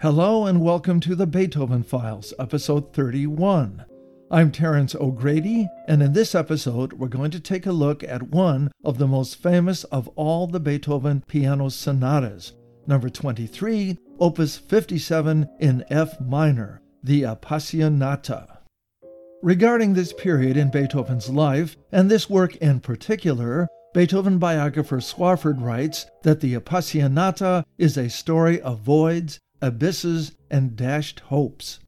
Hello and welcome to the Beethoven Files, episode 31. I'm Terence O'Grady, and in this episode, we're going to take a look at one of the most famous of all the Beethoven piano sonatas, number 23, opus 57 in F minor, the Appassionata. Regarding this period in Beethoven's life, and this work in particular, Beethoven biographer Swafford writes that the Appassionata is a story of voids, abysses, and dashed hopes.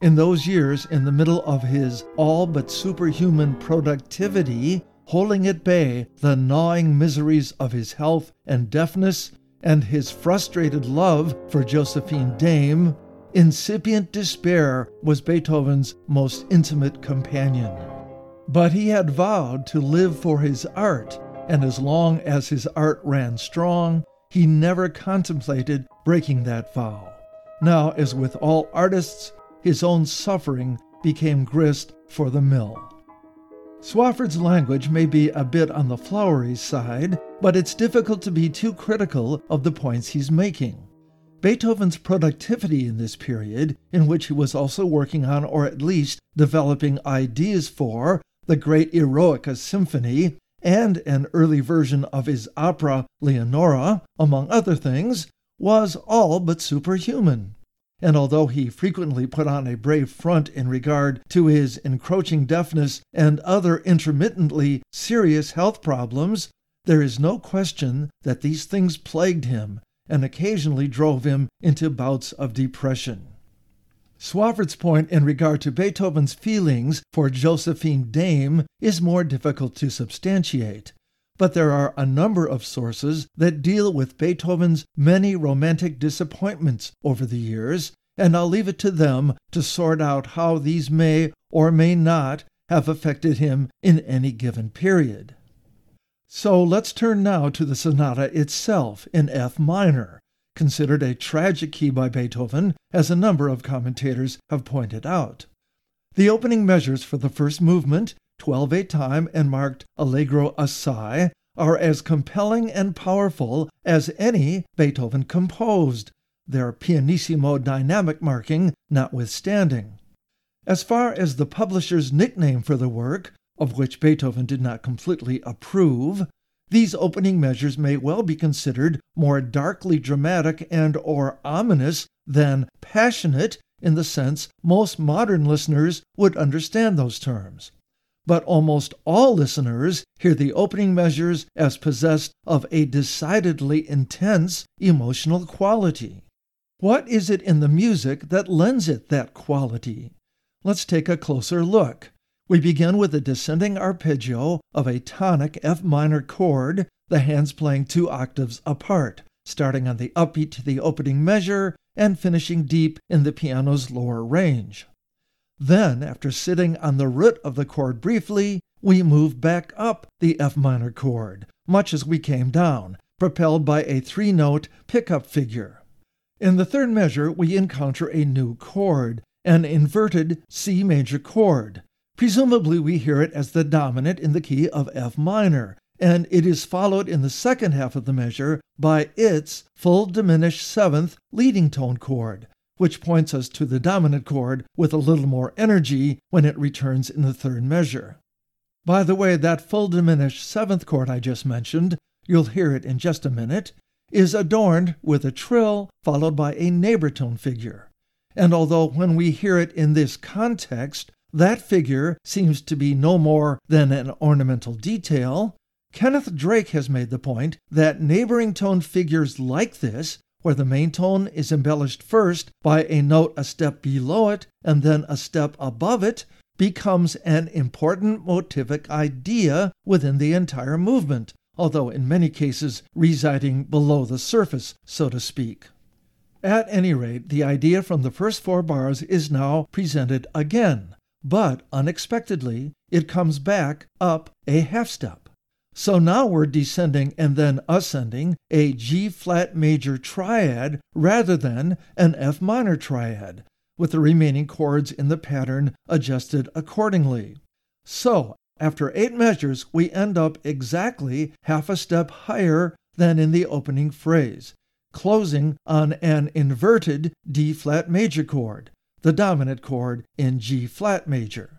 In those years, in the middle of his all but superhuman productivity, holding at bay the gnawing miseries of his health and deafness, and his frustrated love for Josephine Deym, incipient despair was Beethoven's most intimate companion. But he had vowed to live for his art, and as long as his art ran strong, he never contemplated breaking that vow. Now, as with all artists, his own suffering became grist for the mill. Swafford's language may be a bit on the flowery side, but it's difficult to be too critical of the points he's making. Beethoven's productivity in this period, in which he was also working on or at least developing ideas for the great Eroica Symphony and an early version of his opera Leonora, among other things, was all but superhuman. And although he frequently put on a brave front in regard to his encroaching deafness and other intermittently serious health problems, there is no question that these things plagued him and occasionally drove him into bouts of depression. Swafford's point in regard to Beethoven's feelings for Josephine Deym is more difficult to substantiate, but there are a number of sources that deal with Beethoven's many romantic disappointments over the years, and I'll leave it to them to sort out how these may or may not have affected him in any given period. So let's turn now to the sonata itself in F minor, considered a tragic key by Beethoven, as a number of commentators have pointed out. The opening measures for the first movement 12 8 time and marked Allegro assai, are as compelling and powerful as any Beethoven composed, their pianissimo dynamic marking notwithstanding. As far as the publisher's nickname for the work, of which Beethoven did not completely approve, these opening measures may well be considered more darkly dramatic and or ominous than passionate in the sense most modern listeners would understand those terms but almost all listeners hear the opening measures as possessed of a decidedly intense emotional quality. What is it in the music that lends it that quality? Let's take a closer look. We begin with a descending arpeggio of a tonic F minor chord, the hands playing two octaves apart, starting on the upbeat to the opening measure and finishing deep in the piano's lower range. Then, after sitting on the root of the chord briefly, we move back up the F minor chord, much as we came down, propelled by a three note pickup figure. In the third measure, we encounter a new chord, an inverted C major chord. Presumably, we hear it as the dominant in the key of F minor, and it is followed in the second half of the measure by its full diminished seventh leading tone chord, which points us to the dominant chord with a little more energy when it returns in the third measure. By the way, that full diminished seventh chord I just mentioned, you'll hear it in just a minute, is adorned with a trill followed by a neighbor tone figure. And although when we hear it in this context, that figure seems to be no more than an ornamental detail, Kenneth Drake has made the point that neighboring tone figures like this where the main tone is embellished first by a note a step below it and then a step above it, becomes an important motivic idea within the entire movement, although in many cases residing below the surface, so to speak. At any rate, the idea from the first four bars is now presented again, but unexpectedly, it comes back up a half step. So now we're descending and then ascending a G flat major triad rather than an F minor triad, with the remaining chords in the pattern adjusted accordingly. So, after eight measures, we end up exactly half a step higher than in the opening phrase. closing on an inverted D flat major chord, the dominant chord in G flat major.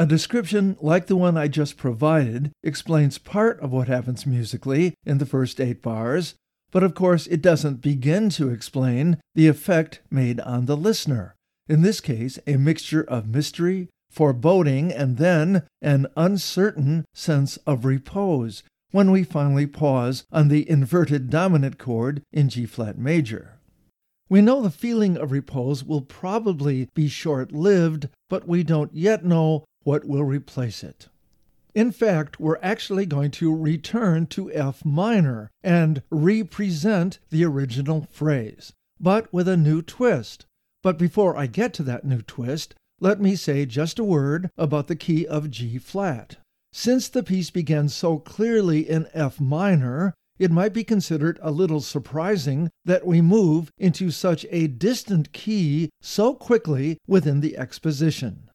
A description like the one I just provided explains part of what happens musically in the first eight bars, but of course it doesn't begin to explain the effect made on the listener. In this case, a mixture of mystery, foreboding, and then an uncertain sense of repose when we finally pause on the inverted dominant chord in G flat major. We know the feeling of repose will probably be short lived, but we don't yet know what will replace it. In fact, we're actually going to return to F minor and represent the original phrase, but with a new twist. But before I get to that new twist, let me say just a word about the key of G flat. Since the piece begins so clearly in F minor, it might be considered a little surprising that we move into such a distant key so quickly within the exposition.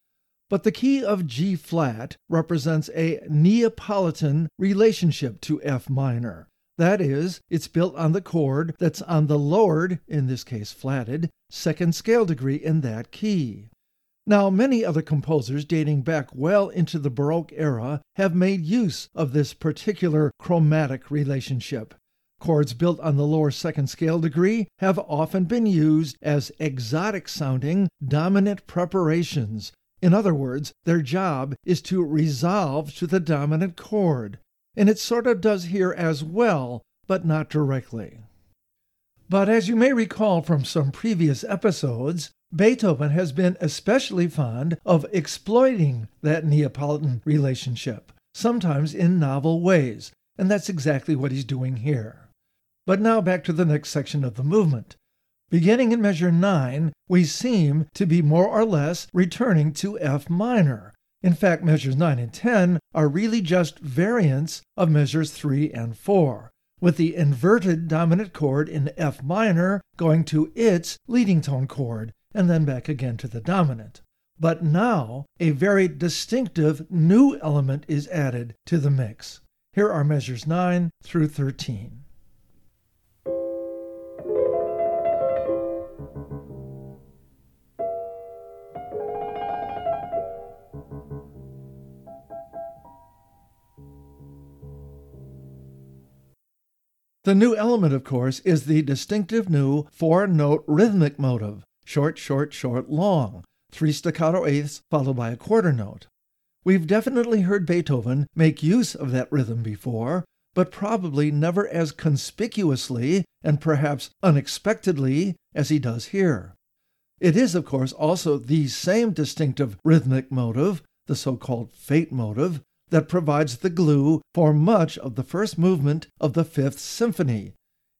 But the key of G flat represents a Neapolitan relationship to F minor. That is, it's built on the chord that's on the lowered, in this case flatted, second scale degree in that key. Now, many other composers dating back well into the Baroque era have made use of this particular chromatic relationship. Chords built on the lower second scale degree have often been used as exotic sounding dominant preparations in other words, their job is to resolve to the dominant chord, and it sort of does here as well, but not directly. But as you may recall from some previous episodes, Beethoven has been especially fond of exploiting that Neapolitan relationship, sometimes in novel ways, and that's exactly what he's doing here. But now back to the next section of the movement. Beginning in measure 9, we seem to be more or less returning to F minor. In fact, measures 9 and 10 are really just variants of measures 3 and 4, with the inverted dominant chord in F minor going to its leading tone chord and then back again to the dominant. But now, a very distinctive new element is added to the mix. Here are measures 9 through 13. The new element, of course, is the distinctive new four note rhythmic motive short, short, short, long, three staccato eighths followed by a quarter note. We've definitely heard Beethoven make use of that rhythm before, but probably never as conspicuously and perhaps unexpectedly as he does here. It is, of course, also the same distinctive rhythmic motive, the so called fate motive, that provides the glue for much of the first movement of the Fifth Symphony,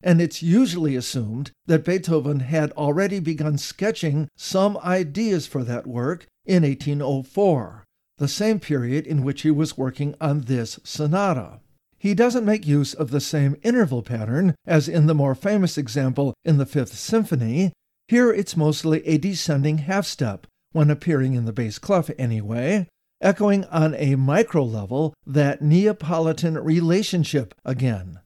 and it's usually assumed that Beethoven had already begun sketching some ideas for that work in 1804, the same period in which he was working on this sonata. He doesn't make use of the same interval pattern as in the more famous example in the Fifth Symphony. Here it's mostly a descending half step, when appearing in the bass clef anyway, echoing on a micro level that Neapolitan relationship again.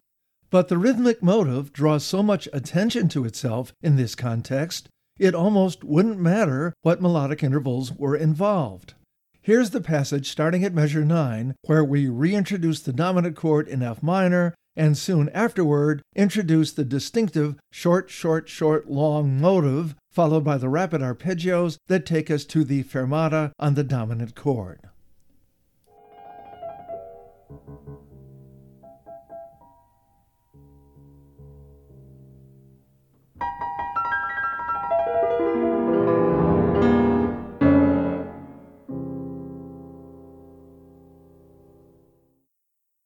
But the rhythmic motive draws so much attention to itself in this context, it almost wouldn't matter what melodic intervals were involved. Here's the passage starting at measure 9, where we reintroduce the dominant chord in F minor and soon afterward introduce the distinctive short, short, short, long motive, followed by the rapid arpeggios that take us to the fermata on the dominant chord.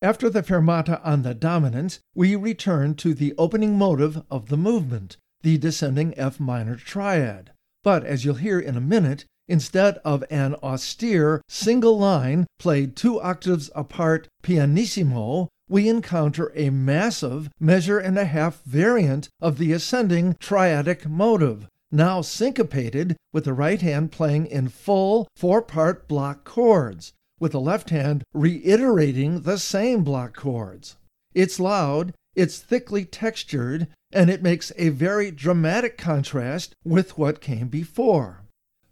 After the fermata on the dominant, we return to the opening motive of the movement, the descending F minor triad. But as you'll hear in a minute, instead of an austere single line played two octaves apart pianissimo, we encounter a massive measure and a half variant of the ascending triadic motive, now syncopated with the right hand playing in full four part block chords, with the left hand reiterating the same block chords. It's loud, it's thickly textured, and it makes a very dramatic contrast with what came before.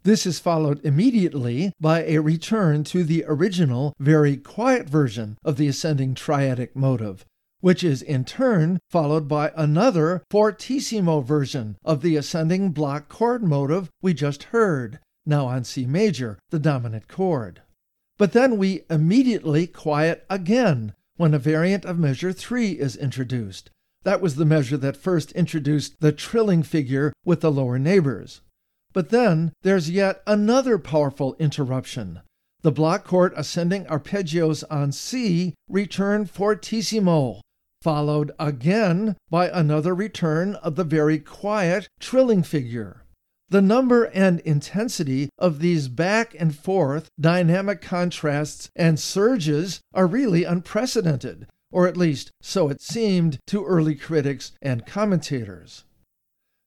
This is followed immediately by a return to the original, very quiet version of the ascending triadic motive, which is in turn followed by another fortissimo version of the ascending block chord motive we just heard, now on C major, the dominant chord. But then we immediately quiet again when a variant of measure 3 is introduced. That was the measure that first introduced the trilling figure with the lower neighbors. But then there's yet another powerful interruption. The block chord ascending arpeggios on C return fortissimo, followed again by another return of the very quiet trilling figure. The number and intensity of these back and forth dynamic contrasts and surges are really unprecedented, or at least so it seemed to early critics and commentators.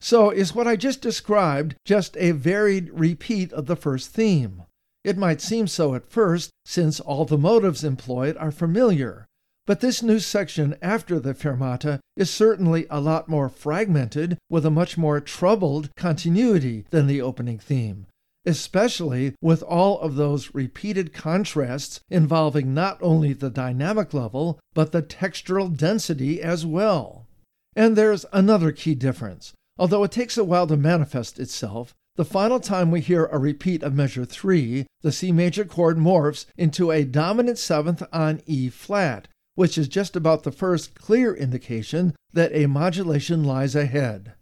So, is what I just described just a varied repeat of the first theme? It might seem so at first, since all the motives employed are familiar. But this new section after the fermata is certainly a lot more fragmented, with a much more troubled continuity than the opening theme, especially with all of those repeated contrasts involving not only the dynamic level, but the textural density as well. And there's another key difference. Although it takes a while to manifest itself, the final time we hear a repeat of measure 3, the C major chord morphs into a dominant seventh on E flat, which is just about the first clear indication that a modulation lies ahead.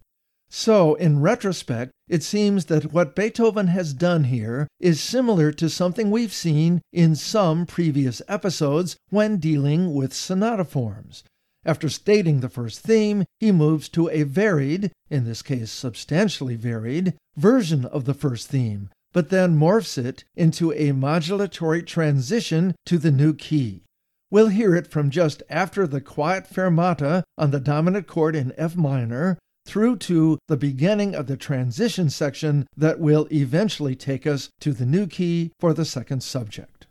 So, in retrospect, it seems that what Beethoven has done here is similar to something we've seen in some previous episodes when dealing with sonata forms. After stating the first theme, he moves to a varied, in this case substantially varied, version of the first theme, but then morphs it into a modulatory transition to the new key. We'll hear it from just after the quiet fermata on the dominant chord in F minor through to the beginning of the transition section that will eventually take us to the new key for the second subject.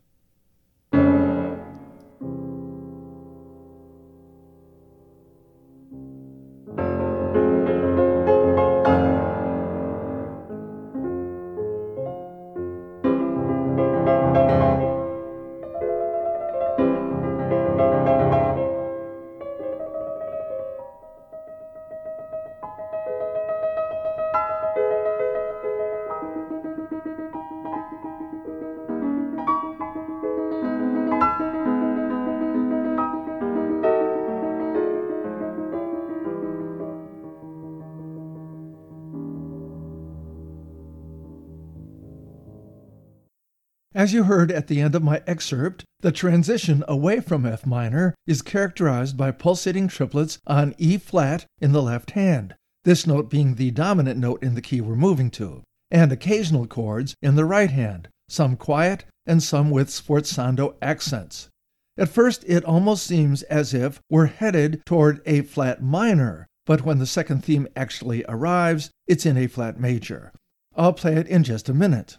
As you heard at the end of my excerpt, the transition away from F minor is characterized by pulsating triplets on E flat in the left hand, this note being the dominant note in the key we're moving to, and occasional chords in the right hand, some quiet and some with sforzando accents. At first, it almost seems as if we're headed toward A flat minor, but when the second theme actually arrives, it's in A flat major. I'll play it in just a minute.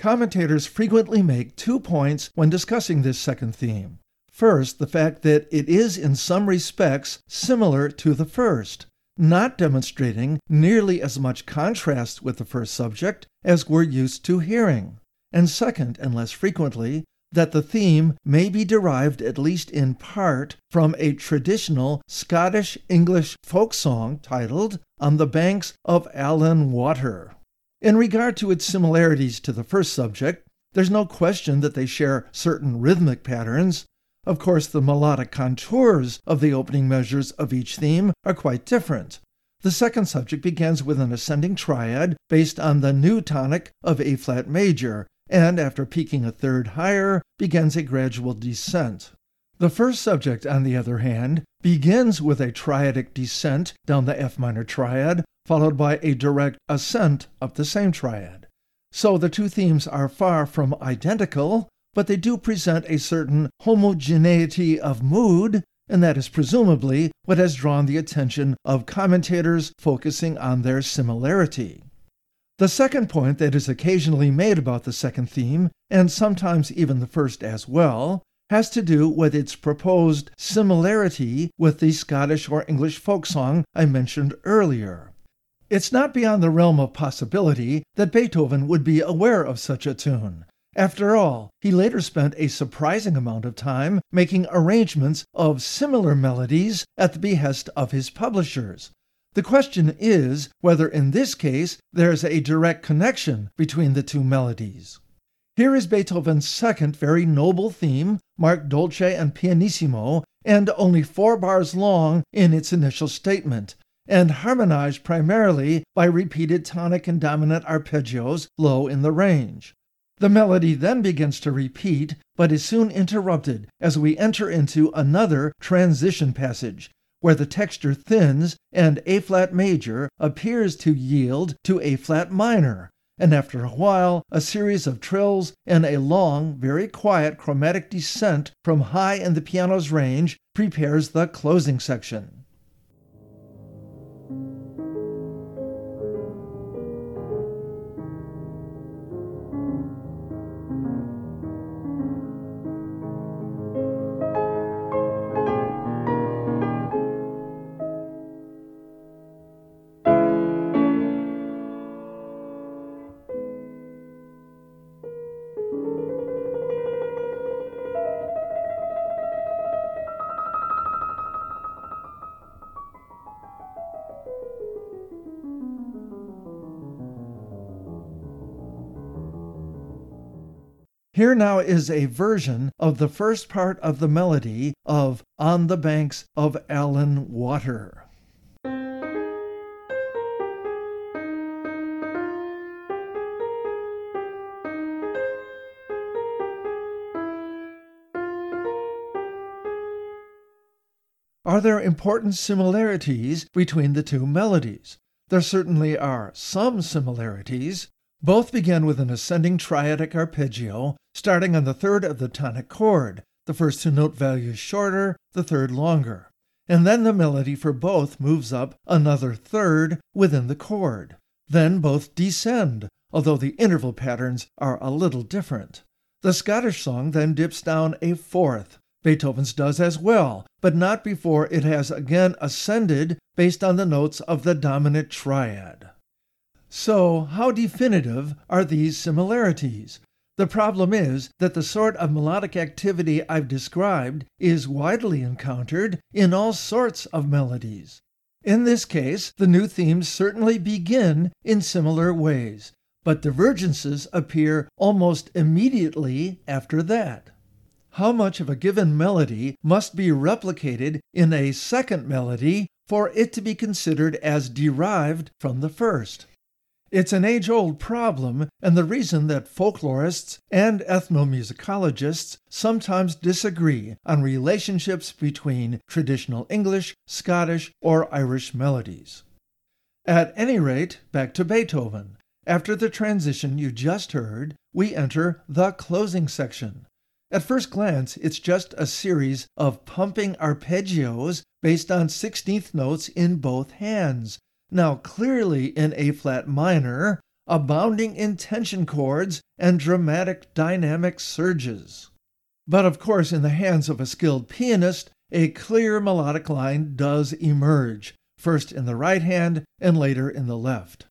Commentators frequently make two points when discussing this second theme. First, the fact that it is in some respects similar to the first, not demonstrating nearly as much contrast with the first subject as we're used to hearing. And second, and less frequently, that the theme may be derived, at least in part, from a traditional Scottish English folk song titled On the Banks of Allan Water. In regard to its similarities to the first subject, there's no question that they share certain rhythmic patterns. Of course, the melodic contours of the opening measures of each theme are quite different. The second subject begins with an ascending triad based on the new tonic of A flat major, and after peaking a third higher, begins a gradual descent. The first subject, on the other hand, begins with a triadic descent down the F minor triad, followed by a direct ascent up the same triad. So the two themes are far from identical, but they do present a certain homogeneity of mood, and that is presumably what has drawn the attention of commentators focusing on their similarity. The second point that is occasionally made about the second theme, and sometimes even the first as well, has to do with its proposed similarity with the Scottish or English folk song I mentioned earlier. It's not beyond the realm of possibility that Beethoven would be aware of such a tune. After all, he later spent a surprising amount of time making arrangements of similar melodies at the behest of his publishers, the question is whether in this case there's a direct connection between the two melodies. Here is Beethoven's second very noble theme, marked dolce and pianissimo, and only four bars long in its initial statement, and harmonized primarily by repeated tonic and dominant arpeggios low in the range. The melody then begins to repeat, but is soon interrupted as we enter into another transition passage, where the texture thins and A flat major appears to yield to A flat minor, and after a while a series of trills and a long, very quiet chromatic descent from high in the piano's range prepares the closing section. Here now is a version of the first part of the melody of On the Banks of Allan Water. Are there important similarities between the two melodies? There certainly are some similarities, both begin with an ascending triadic arpeggio, starting on the third of the tonic chord, the first two note values shorter, the third longer. And then the melody for both moves up another third within the chord. Then both descend, although the interval patterns are a little different. The Scottish song then dips down a fourth. Beethoven's does as well, but not before it has again ascended based on the notes of the dominant triad. So, how definitive are these similarities? The problem is that the sort of melodic activity I've described is widely encountered in all sorts of melodies. In this case, the new themes certainly begin in similar ways, but divergences appear almost immediately after that. How much of a given melody must be replicated in a second melody for it to be considered as derived from the first? It's an age old problem, and the reason that folklorists and ethnomusicologists sometimes disagree on relationships between traditional English, Scottish, or Irish melodies. At any rate, back to Beethoven. After the transition you just heard, we enter the closing section. At first glance, it's just a series of pumping arpeggios based on 16th notes in both hands, now clearly in A flat minor, abounding in tension chords and dramatic dynamic surges. But of course, in the hands of a skilled pianist, a clear melodic line does emerge, first in the right hand and later in the left.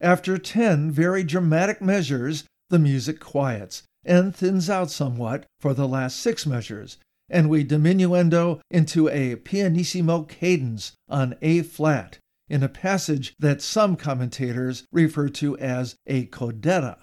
After 10 very dramatic measures, the music quiets and thins out somewhat for the last six measures, and we diminuendo into a pianissimo cadence on A flat, in a passage that some commentators refer to as a codetta.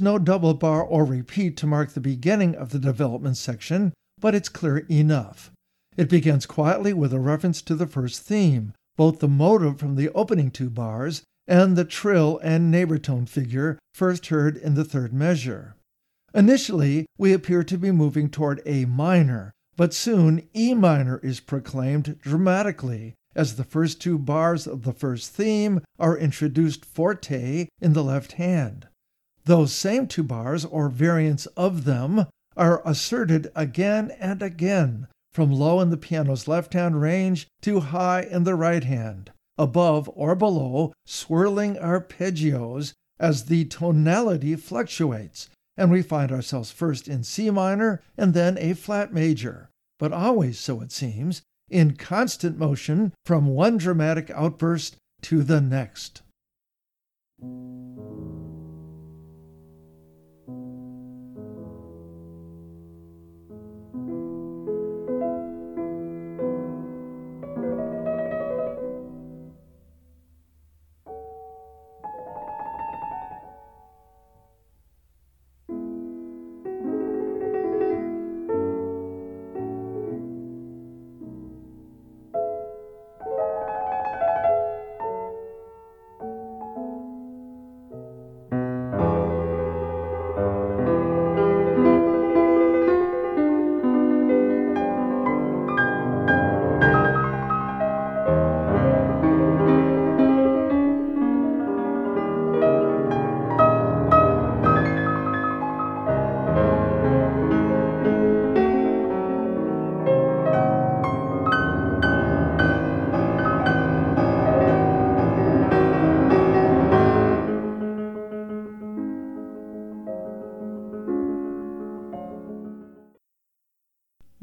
No double bar or repeat to mark the beginning of the development section, but it's clear enough. It begins quietly with a reference to the first theme, both the motive from the opening two bars and the trill and neighbor tone figure first heard in the third measure. Initially, we appear to be moving toward A minor, but soon E minor is proclaimed dramatically as the first two bars of the first theme are introduced forte in the left hand. Those same two bars, or variants of them, are asserted again and again, from low in the piano's left hand range to high in the right hand, above or below swirling arpeggios as the tonality fluctuates and we find ourselves first in C minor and then a flat major, but always, so it seems, in constant motion from one dramatic outburst to the next.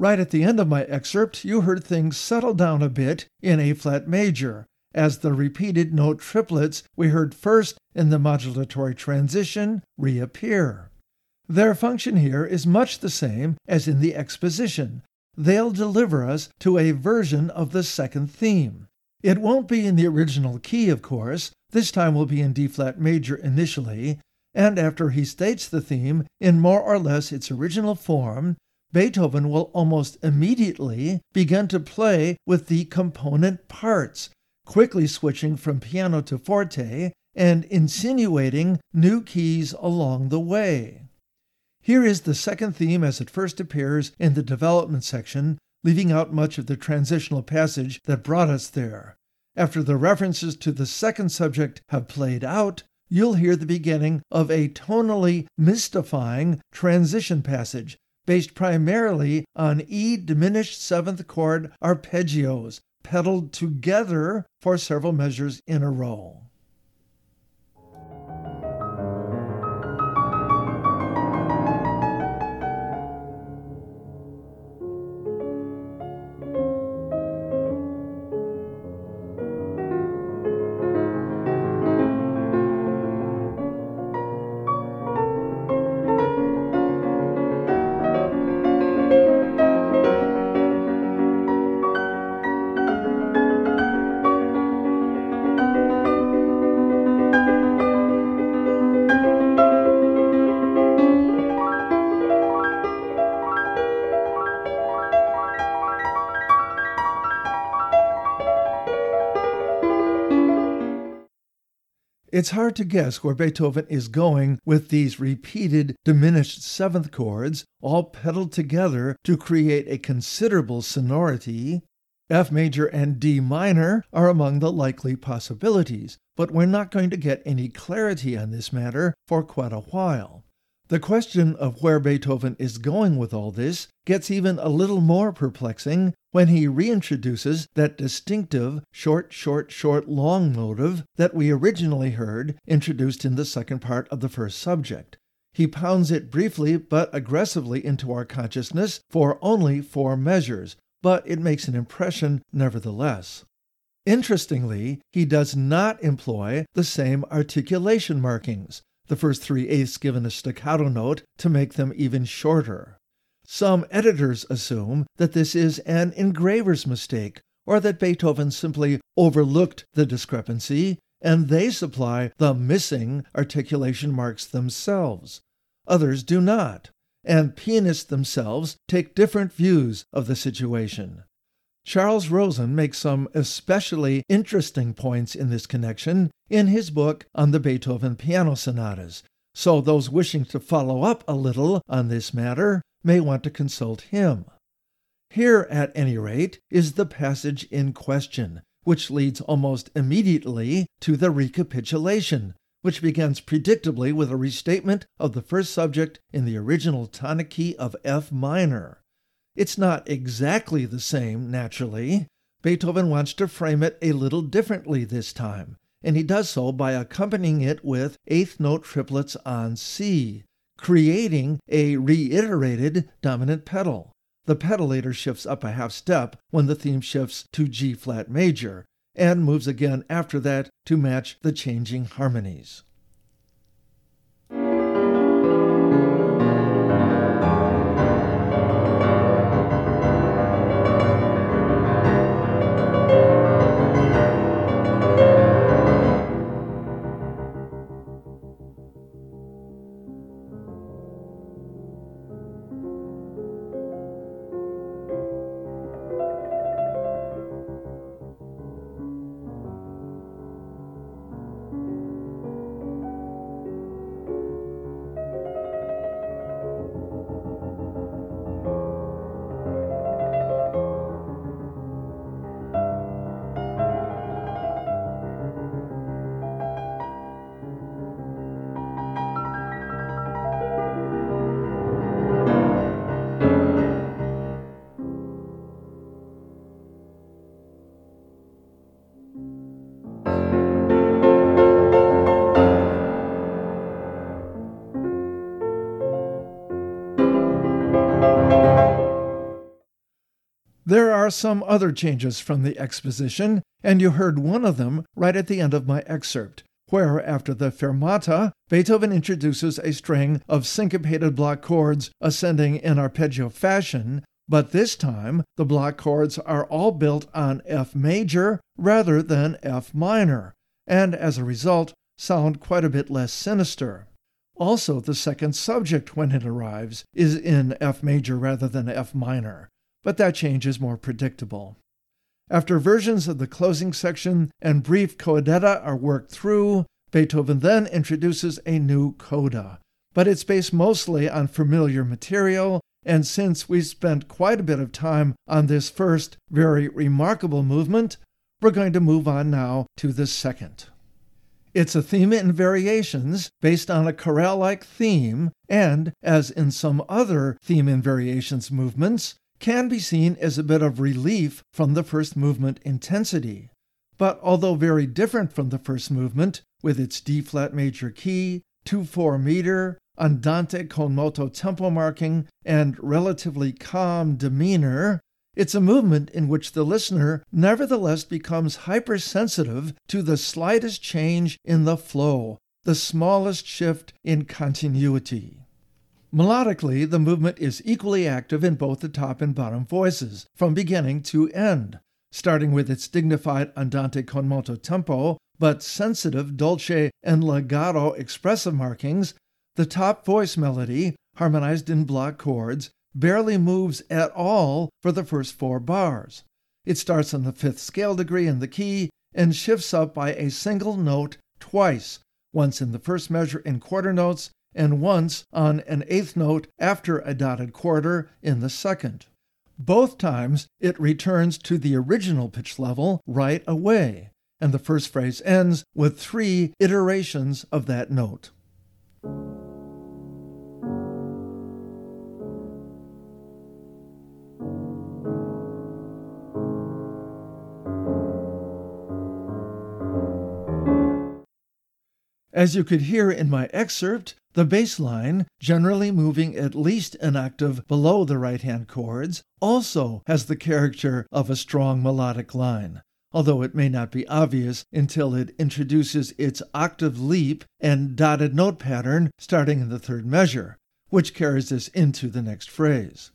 Right at the end of my excerpt, you heard things settle down a bit in A flat major, as the repeated note triplets we heard first in the modulatory transition reappear. Their function here is much the same as in the exposition. They'll deliver us to a version of the second theme. It won't be in the original key, of course. This time will be in D flat major initially, and after he states the theme in more or less its original form, Beethoven will almost immediately begin to play with the component parts, quickly switching from piano to forte and insinuating new keys along the way. Here is the second theme as it first appears in the development section, leaving out much of the transitional passage that brought us there. After the references to the second subject have played out, you'll hear the beginning of a tonally mystifying transition passage based primarily on E diminished seventh chord arpeggios, pedaled together for several measures in a row. It's hard to guess where Beethoven is going with these repeated diminished seventh chords, all pedaled together to create a considerable sonority. F major and D minor are among the likely possibilities, but we're not going to get any clarity on this matter for quite a while. The question of where Beethoven is going with all this gets even a little more perplexing when he reintroduces that distinctive short, short, short, long motive that we originally heard introduced in the second part of the first subject. He pounds it briefly but aggressively into our consciousness for only four measures, but it makes an impression nevertheless. Interestingly, he does not employ the same articulation markings, the first three eighths given a staccato note to make them even shorter. Some editors assume that this is an engraver's mistake, or that Beethoven simply overlooked the discrepancy and they supply the missing articulation marks themselves. Others do not, and pianists themselves take different views of the situation. Charles Rosen makes some especially interesting points in this connection in his book on the Beethoven piano sonatas, so those wishing to follow up a little on this matter may want to consult him. Here, at any rate, is the passage in question, which leads almost immediately to the recapitulation, which begins predictably with a restatement of the first subject in the original tonic key of F minor. It's not exactly the same, naturally. Beethoven wants to frame it a little differently this time, and he does so by accompanying it with eighth note triplets on C, creating a reiterated dominant pedal. The pedalator shifts up a half step when the theme shifts to G flat major, and moves again after that to match the changing harmonies. Are some other changes from the exposition, and you heard one of them right at the end of my excerpt, where, after the fermata, Beethoven introduces a string of syncopated block chords ascending in arpeggio fashion, but this time the block chords are all built on F major rather than F minor, and as a result sound quite a bit less sinister. Also, the second subject, when it arrives, is in F major rather than F minor, but that change is more predictable. After versions of the closing section and brief coda are worked through, Beethoven then introduces a new coda, but it's based mostly on familiar material, and since we spent quite a bit of time on this first very remarkable movement, we're going to move on now to the second. It's a theme in variations based on a chorale like theme, and, as in some other theme in variations movements, can be seen as a bit of relief from the first movement intensity. But although very different from the first movement, with its D flat major key, 2 4 meter, andante con moto tempo marking, and relatively calm demeanor, it's a movement in which the listener nevertheless becomes hypersensitive to the slightest change in the flow, the smallest shift in continuity. Melodically, the movement is equally active in both the top and bottom voices, from beginning to end, starting with its dignified andante con moto tempo, but sensitive dolce and legato expressive markings. The top voice melody, harmonized in block chords, barely moves at all for the first four bars. It starts on the fifth scale degree in the key and shifts up by a single note twice, once in the first measure in quarter notes and once on an eighth note after a dotted quarter in the second. Both times it returns to the original pitch level right away, and the first phrase ends with three iterations of that note. As you could hear in my excerpt, the bass line, generally moving at least an octave below the right hand chords, also has the character of a strong melodic line, although it may not be obvious until it introduces its octave leap and dotted note pattern starting in the third measure, which carries us into the next phrase.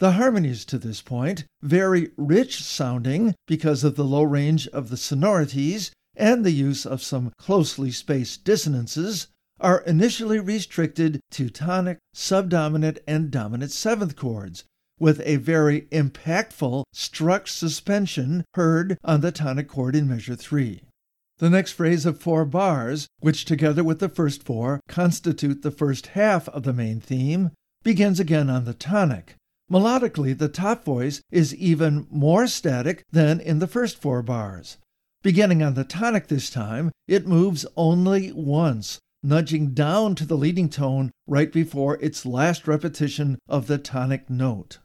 The harmonies to this point, very rich sounding because of the low range of the sonorities and the use of some closely spaced dissonances are initially restricted to tonic, subdominant, and dominant seventh chords, with a very impactful struck suspension heard on the tonic chord in measure 3. The next phrase of four bars, which together with the first four constitute the first half of the main theme, begins again on the tonic. Melodically, the top voice is even more static than in the first four bars. Beginning on the tonic this time, it moves only once, nudging down to the leading tone right before its last repetition of the tonic note.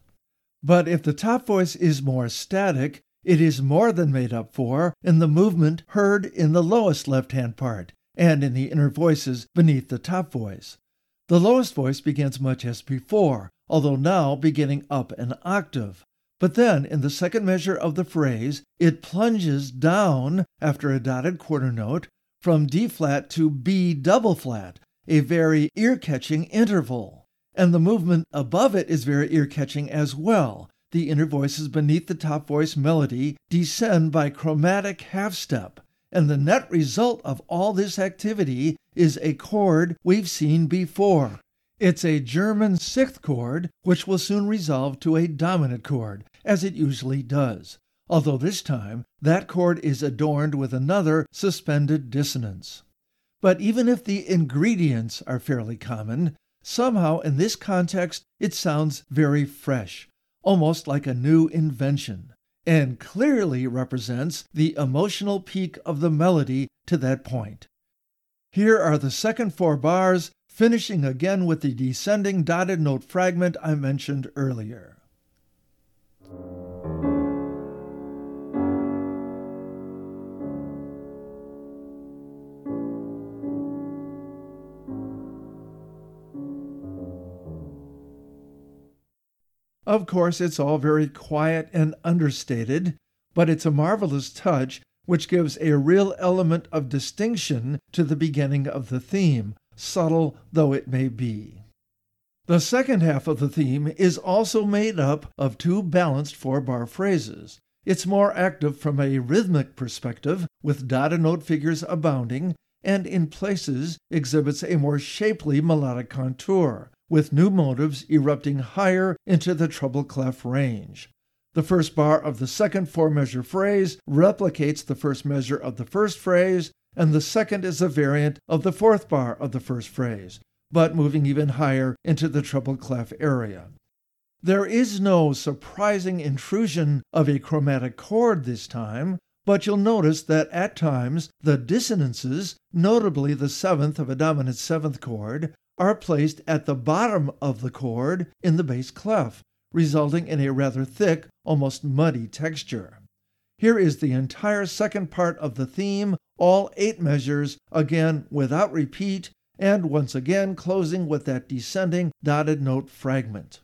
But if the top voice is more static, it is more than made up for in the movement heard in the lowest left hand part and in the inner voices beneath the top voice. The lowest voice begins much as before, although now beginning up an octave. But then, in the second measure of the phrase, it plunges down after a dotted quarter note from D flat to B double flat, a very ear catching interval. And the movement above it is very ear catching as well. The inner voices beneath the top voice melody descend by chromatic half step, and the net result of all this activity is a chord we've seen before. It's a German sixth chord, which will soon resolve to a dominant chord, as it usually does although this time that chord is adorned with another suspended dissonance. But even if the ingredients are fairly common, somehow in this context it sounds very fresh, almost like a new invention, and clearly represents the emotional peak of the melody to that point. Here are the second four bars, finishing again with the descending dotted note fragment I mentioned earlier. Of course, it's all very quiet and understated, but it's a marvelous touch which gives a real element of distinction to the beginning of the theme, subtle though it may be. The second half of the theme is also made up of two balanced four bar phrases. It's more active from a rhythmic perspective, with dotted note figures abounding, and in places exhibits a more shapely melodic contour, with new motives erupting higher into the treble clef range. The first bar of the second four measure phrase replicates the first measure of the first phrase, and the second is a variant of the fourth bar of the first phrase, but moving even higher into the treble clef area. There is no surprising intrusion of a chromatic chord this time, but you'll notice that at times the dissonances, notably the seventh of a dominant seventh chord, are placed at the bottom of the chord in the bass clef, resulting in a rather thick, almost muddy texture. Here is the entire second part of the theme, all eight measures, again without repeat, and once again closing with that descending dotted note fragment.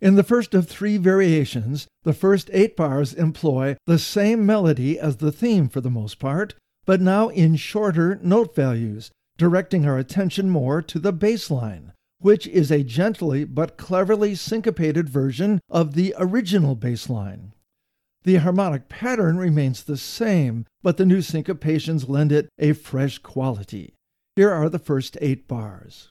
In the first of three variations, the first eight bars employ the same melody as the theme for the most part, but now in shorter note values, directing our attention more to the bass line, which is a gently but cleverly syncopated version of the original bass line. The harmonic pattern remains the same, but the new syncopations lend it a fresh quality. Here are the first eight bars.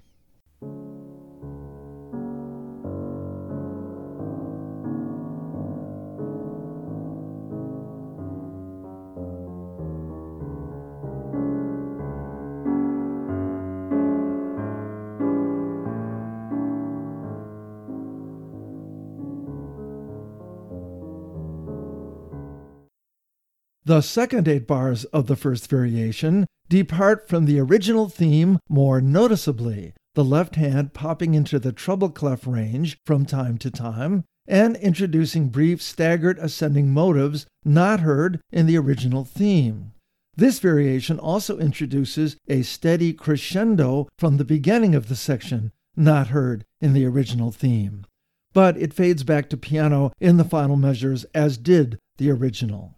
The second eight bars of the first variation depart from the original theme more noticeably, the left hand popping into the treble clef range from time to time, and introducing brief staggered ascending motives not heard in the original theme. This variation also introduces a steady crescendo from the beginning of the section, not heard in the original theme. But it fades back to piano in the final measures, as did the original.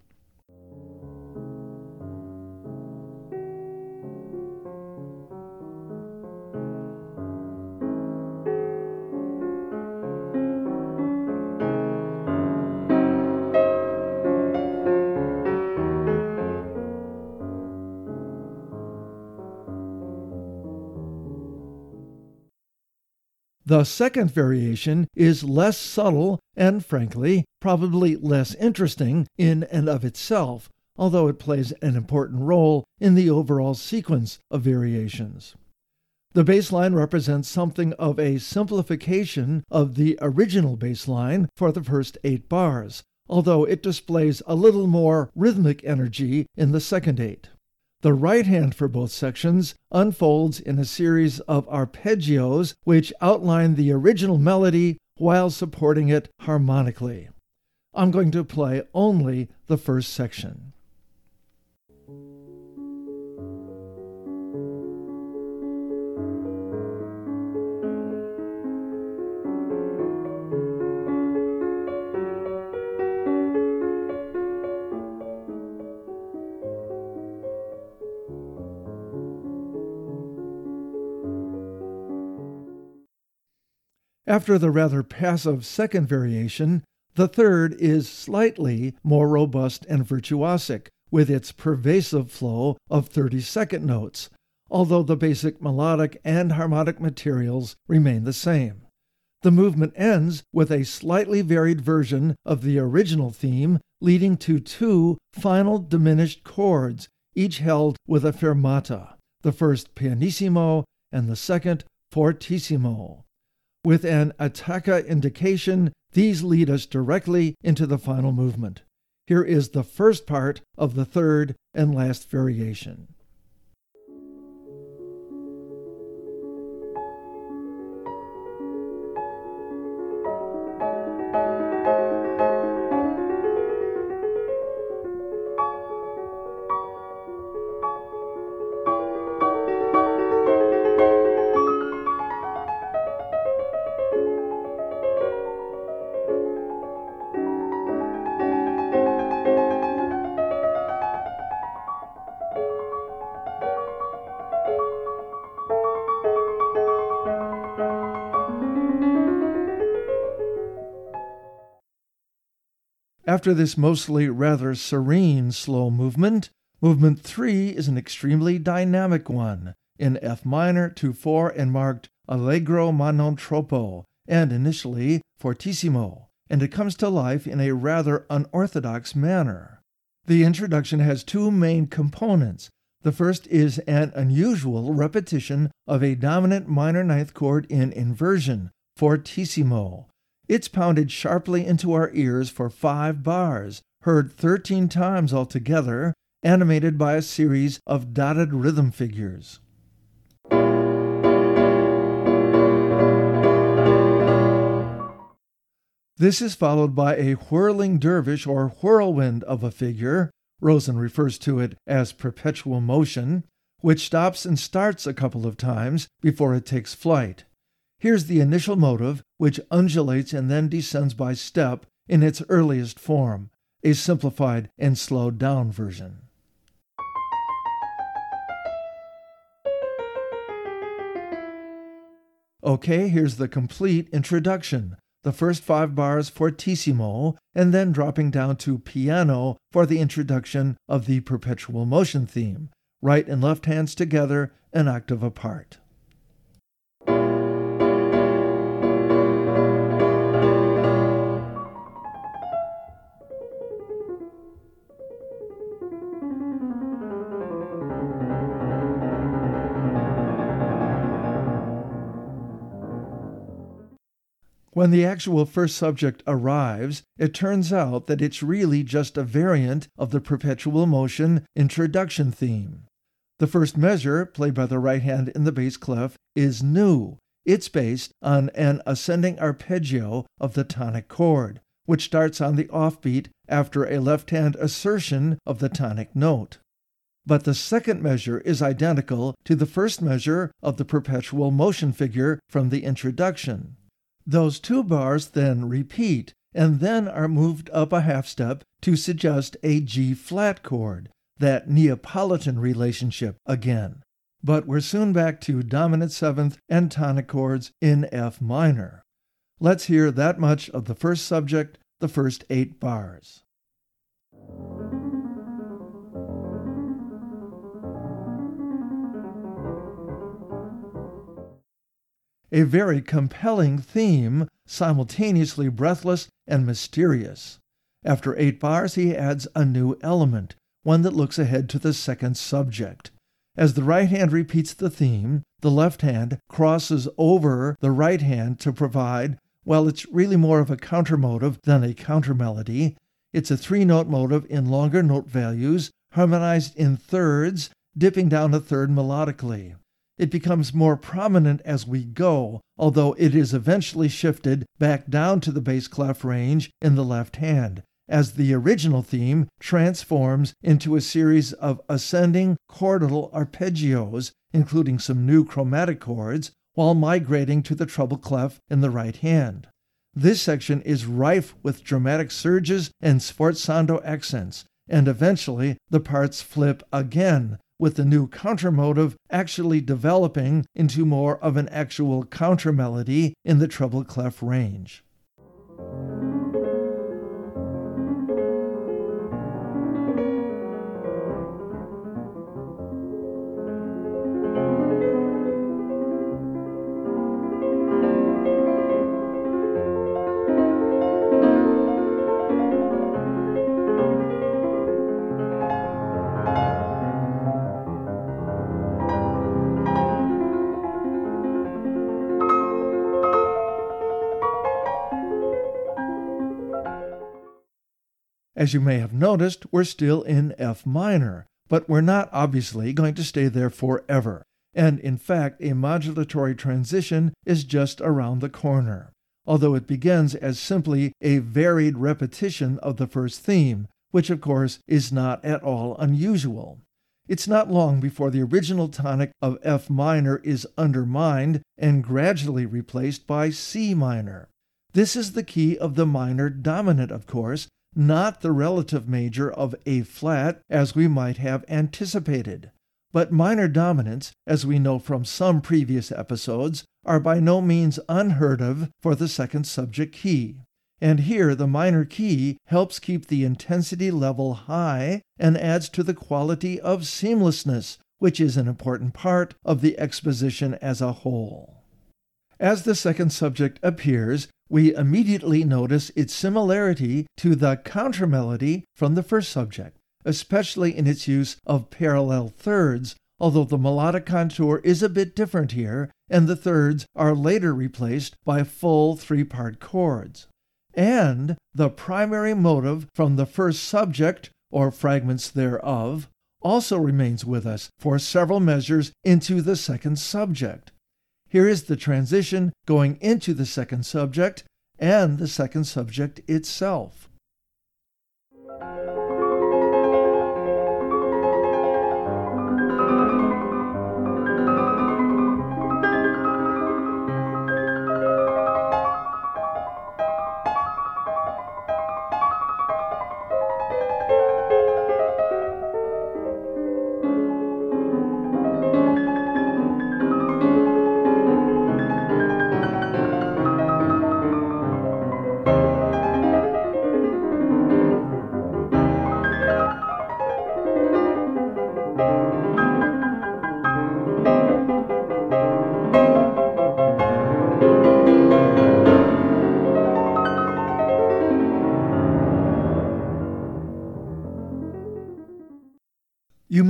The second variation is less subtle and, frankly, probably less interesting in and of itself, although it plays an important role in the overall sequence of variations. The bass line represents something of a simplification of the original bass line for the first eight bars, although it displays a little more rhythmic energy in the second eight. The right hand for both sections unfolds in a series of arpeggios which outline the original melody while supporting it harmonically. I'm going to play only the first section. After the rather passive second variation, the third is slightly more robust and virtuosic, with its pervasive flow of 30 second notes, although the basic melodic and harmonic materials remain the same. The movement ends with a slightly varied version of the original theme, leading to two final diminished chords, each held with a fermata, the first pianissimo and the second fortissimo. With an attacca indication, these lead us directly into the final movement. Here is the first part of the third and last variation. After this mostly rather serene slow movement, movement 3 is an extremely dynamic one in F minor 2-4 and marked Allegro ma non troppo and initially fortissimo, and it comes to life in a rather unorthodox manner. The introduction has two main components. The first is an unusual repetition of a dominant minor ninth chord in inversion, fortissimo, it's pounded sharply into our ears for five bars, heard 13 times altogether, animated by a series of dotted rhythm figures. This is followed by a whirling dervish or whirlwind of a figure, Rosen refers to it as perpetual motion, which stops and starts a couple of times before it takes flight. Here's the initial motive, which undulates and then descends by step in its earliest form, a simplified and slowed down version. Okay, here's the complete introduction. The first five bars fortissimo, and then dropping down to piano for the introduction of the perpetual motion theme, right and left hands together, an octave apart. When the actual first subject arrives, it turns out that it's really just a variant of the perpetual motion introduction theme. The first measure, played by the right hand in the bass clef, is new. It's based on an ascending arpeggio of the tonic chord, which starts on the offbeat after a left hand assertion of the tonic note. but the second measure is identical to the first measure of the perpetual motion figure from the introduction. Those two bars then repeat and then are moved up a half step to suggest a G flat chord, that Neapolitan relationship again. But we're soon back to dominant seventh and tonic chords in F minor. Let's hear that much of the first subject, the first eight bars. A very compelling theme, simultaneously breathless and mysterious. After eight bars, he adds a new element, one that looks ahead to the second subject. As the right hand repeats the theme, the left hand crosses over the right hand to provide, while it's really more of a counter motive than a counter melody, it's a three note motive in longer note values, harmonized in thirds, dipping down a third melodically. It becomes more prominent as we go, although it is eventually shifted back down to the bass clef range in the left hand, as the original theme transforms into a series of ascending chordal arpeggios, including some new chromatic chords, while migrating to the treble clef in the right hand. This section is rife with dramatic surges and sforzando accents, and eventually the parts flip again, with the new counter motive actually developing into more of an actual counter melody in the treble clef range. As you may have noticed, we're still in F minor, but we're not obviously going to stay there forever. And in fact, a modulatory transition is just around the corner, although it begins as simply a varied repetition of the first theme, which of course is not at all unusual. It's not long before the original tonic of F minor is undermined and gradually replaced by C minor. This is the key of the minor dominant, of course, not the relative major of A flat as we might have anticipated. But minor dominants, as we know from some previous episodes, are by no means unheard of for the second subject key. And here the minor key helps keep the intensity level high and adds to the quality of seamlessness, which is an important part of the exposition as a whole. As the second subject appears, we immediately notice its similarity to the countermelody from the first subject, especially in its use of parallel thirds, although the melodic contour is a bit different here, and the thirds are later replaced by full three part chords. And the primary motive from the first subject, or fragments thereof, also remains with us for several measures into the second subject. Here is the transition going into the second subject and the second subject itself.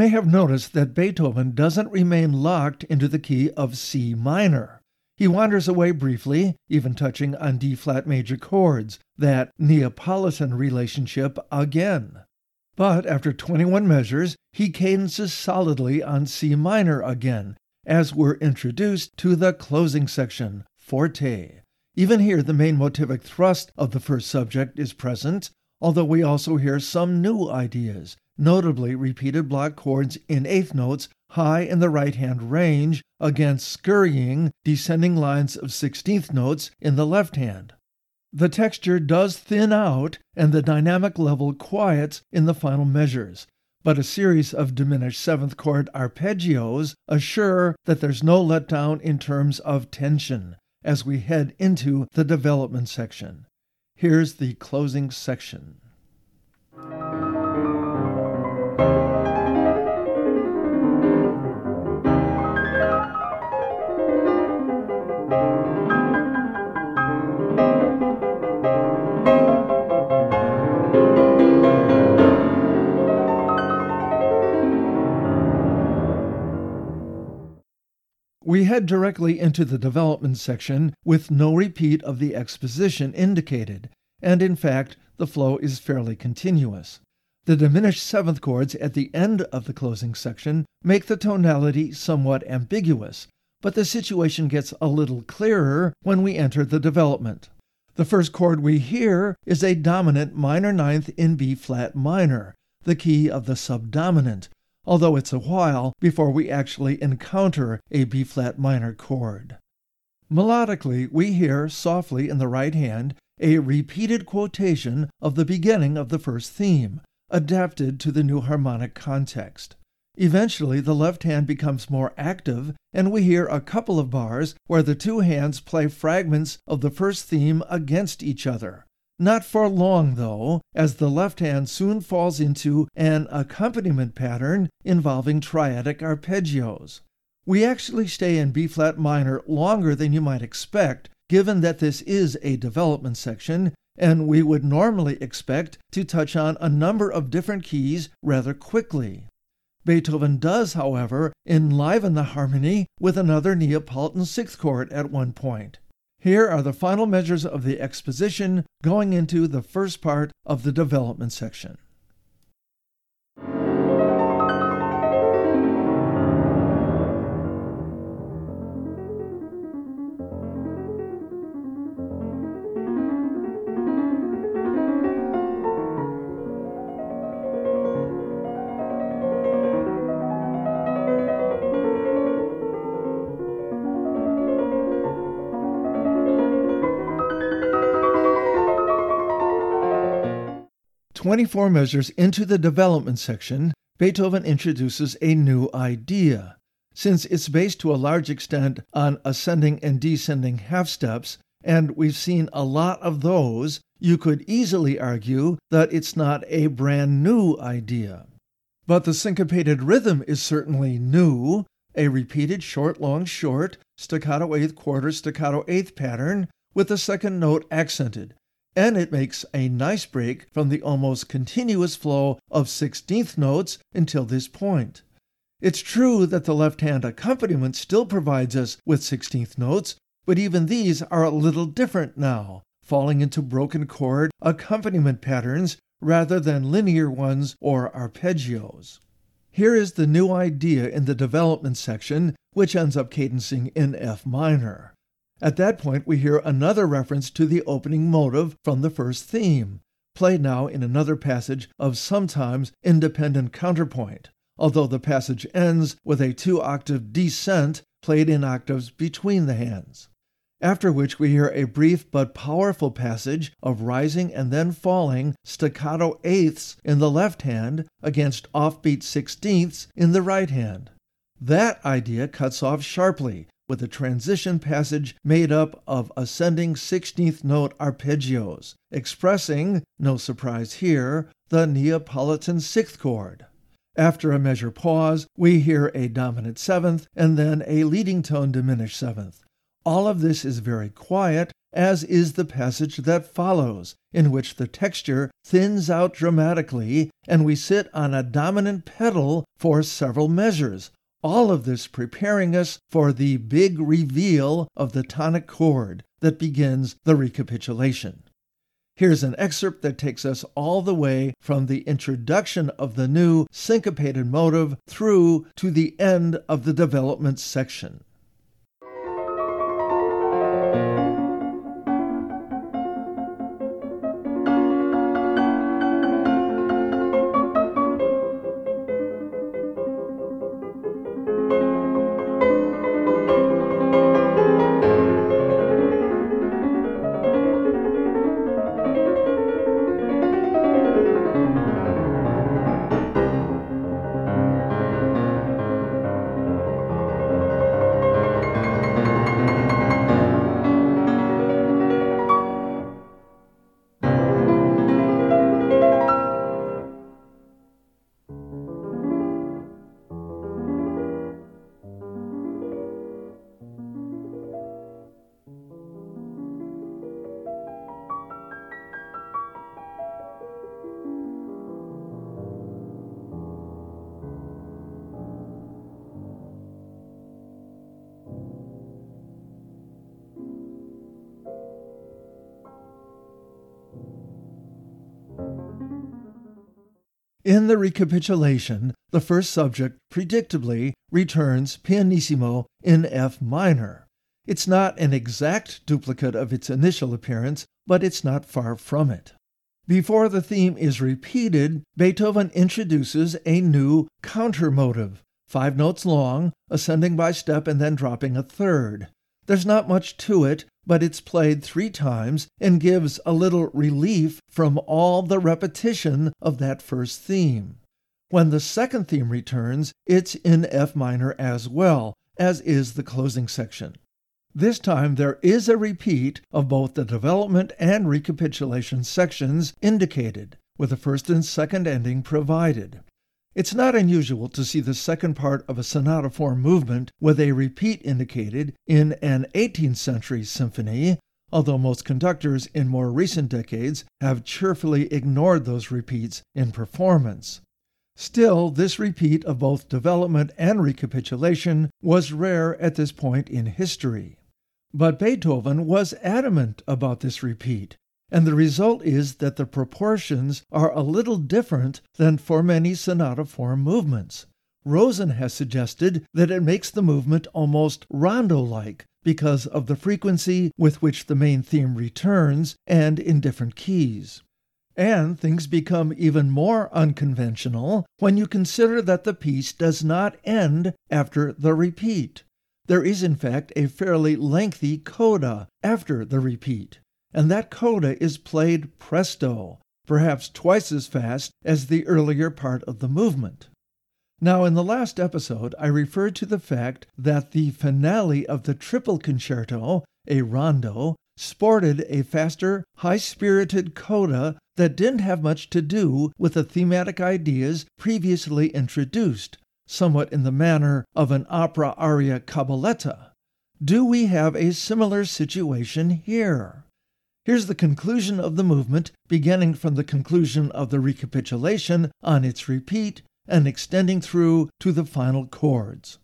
May have noticed that Beethoven doesn't remain locked into the key of C minor. He wanders away briefly, even touching on D flat major chords, that Neapolitan relationship again. But after 21 measures, he cadences solidly on C minor again, as we're introduced to the closing section, forte. Even here, the main motivic thrust of the first subject is present, although we also hear some new ideas, notably repeated block chords in eighth notes high in the right hand range against scurrying descending lines of sixteenth notes in the left hand. The texture does thin out and the dynamic level quiets in the final measures, but a series of diminished seventh chord arpeggios assure that there's no letdown in terms of tension as we head into the development section. Here's the closing section. We head directly into the development section with no repeat of the exposition indicated, and in fact, the flow is fairly continuous. The diminished seventh chords at the end of the closing section make the tonality somewhat ambiguous, but the situation gets a little clearer when we enter the development. The first chord we hear is a dominant minor ninth in B flat minor, the key of the subdominant, although it's a while before we actually encounter a B flat minor chord. Melodically, we hear softly in the right hand a repeated quotation of the beginning of the first theme, adapted to the new harmonic context. Eventually, the left hand becomes more active, and we hear a couple of bars where the two hands play fragments of the first theme against each other. Not for long, though, as the left hand soon falls into an accompaniment pattern involving triadic arpeggios. We actually stay in B flat minor longer than you might expect, given that this is a development section, and we would normally expect to touch on a number of different keys rather quickly. Beethoven does, however, enliven the harmony with another Neapolitan sixth chord at one point. Here are the final measures of the exposition going into the first part of the development section. 24 measures into the development section, Beethoven introduces a new idea. Since it's based to a large extent on ascending and descending half steps, and we've seen a lot of those, you could easily argue that it's not a brand new idea. But the syncopated rhythm is certainly new, a repeated short long short, staccato eighth quarter, staccato eighth pattern, with the second note accented, and it makes a nice break from the almost continuous flow of sixteenth notes until this point. It's true that the left hand accompaniment still provides us with sixteenth notes, but even these are a little different now, falling into broken chord accompaniment patterns rather than linear ones or arpeggios. Here is the new idea in the development section, which ends up cadencing in F minor. At that point, we hear another reference to the opening motive from the first theme, played now in another passage of sometimes independent counterpoint, although the passage ends with a two octave descent played in octaves between the hands. After which we hear a brief but powerful passage of rising and then falling staccato eighths in the left hand against offbeat sixteenths in the right hand. That idea cuts off sharply with a transition passage made up of ascending 16th note arpeggios, expressing, no surprise here, the Neapolitan sixth chord. After a measure pause, we hear a dominant seventh and then a leading tone diminished seventh. All of this is very quiet, as is the passage that follows, in which the texture thins out dramatically and we sit on a dominant pedal for several measures, all of this preparing us for the big reveal of the tonic chord that begins the recapitulation. Here's an excerpt that takes us all the way from the introduction of the new syncopated motive through to the end of the development section. In the recapitulation, the first subject predictably returns pianissimo in F minor. It's not an exact duplicate of its initial appearance, but it's not far from it. Before the theme is repeated, Beethoven introduces a new counter motive, five notes long, ascending by step and then dropping a third. There's not much to it, but it's played three times and gives a little relief from all the repetition of that first theme. When the second theme returns, it's in F minor as well, as is the closing section. This time there is a repeat of both the development and recapitulation sections indicated, with the first and second ending provided. It's not unusual to see the second part of a sonata form movement with a repeat indicated in an 18th century symphony, although most conductors in more recent decades have cheerfully ignored those repeats in performance. Still, this repeat of both development and recapitulation was rare at this point in history. But Beethoven was adamant about this repeat, and the result is that the proportions are a little different than for many sonata form movements. Rosen has suggested that it makes the movement almost rondo like because of the frequency with which the main theme returns and in different keys. And things become even more unconventional when you consider that the piece does not end after the repeat. There is, in fact, a fairly lengthy coda after the repeat and that coda is played presto, perhaps twice as fast as the earlier part of the movement. Now, in the last episode, I referred to the fact that the finale of the triple concerto, a rondo, sported a faster, high spirited coda that didn't have much to do with the thematic ideas previously introduced, somewhat in the manner of an opera aria cabaletta. Do we have a similar situation here? Here's the conclusion of the movement, beginning from the conclusion of the recapitulation on its repeat and extending through to the final chords.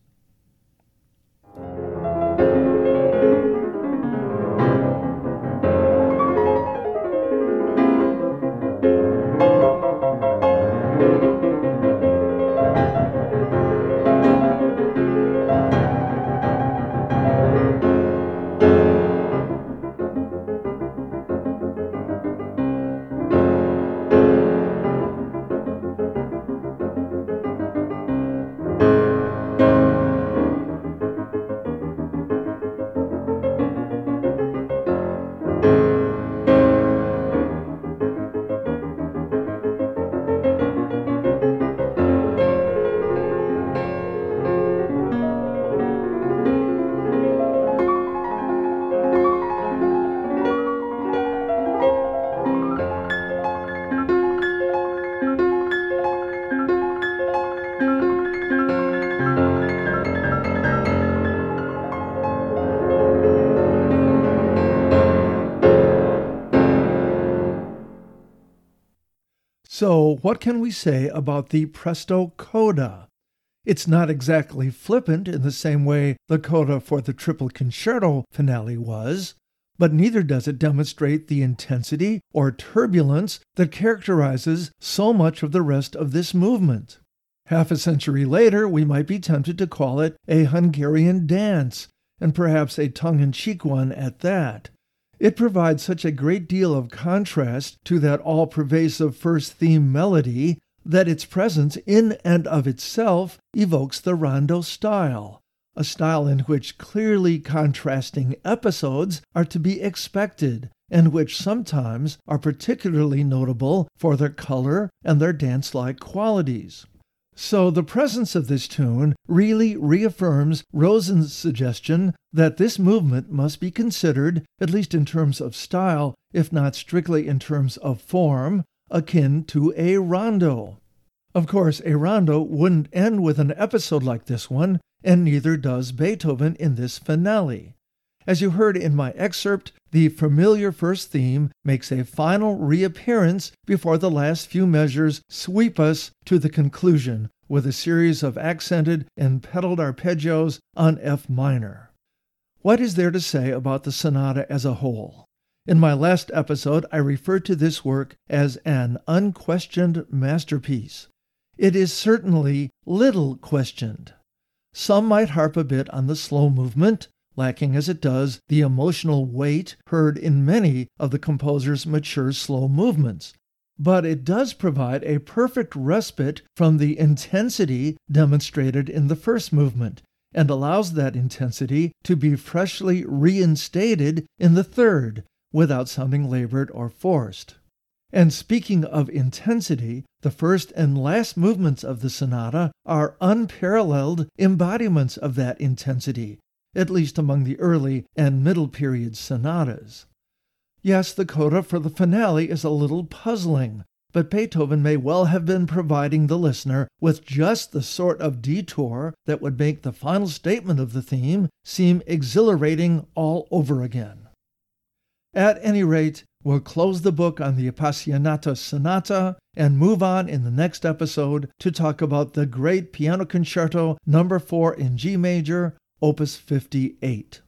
So, what can we say about the presto coda? It's not exactly flippant in the same way the coda for the triple concerto finale was, but neither does it demonstrate the intensity or turbulence that characterizes so much of the rest of this movement. Half a century later, we might be tempted to call it a Hungarian dance, and perhaps a tongue in cheek one at that. It provides such a great deal of contrast to that all pervasive first theme melody that its presence in and of itself evokes the rondo style, a style in which clearly contrasting episodes are to be expected and which sometimes are particularly notable for their color and their dance like qualities. So the presence of this tune really reaffirms Rosen's suggestion that this movement must be considered, at least in terms of style, if not strictly in terms of form, akin to a rondo. Of course, a rondo wouldn't end with an episode like this one, and neither does Beethoven in this finale. As you heard in my excerpt, the familiar first theme makes a final reappearance before the last few measures sweep us to the conclusion with a series of accented and pedaled arpeggios on F minor. What is there to say about the sonata as a whole? In my last episode, I referred to this work as an unquestioned masterpiece. It is certainly little questioned. Some might harp a bit on the slow movement, lacking as it does the emotional weight heard in many of the composer's mature slow movements. But it does provide a perfect respite from the intensity demonstrated in the first movement and allows that intensity to be freshly reinstated in the third, without sounding labored or forced. And speaking of intensity, the first and last movements of the sonata are unparalleled embodiments of that intensity, at least among the early and middle period sonatas. Yes, the coda for the finale is a little puzzling, but Beethoven may well have been providing the listener with just the sort of detour that would make the final statement of the theme seem exhilarating all over again. At any rate, we'll close the book on the Appassionata Sonata and move on in the next episode to talk about the great piano concerto number 4 in G major, opus 58.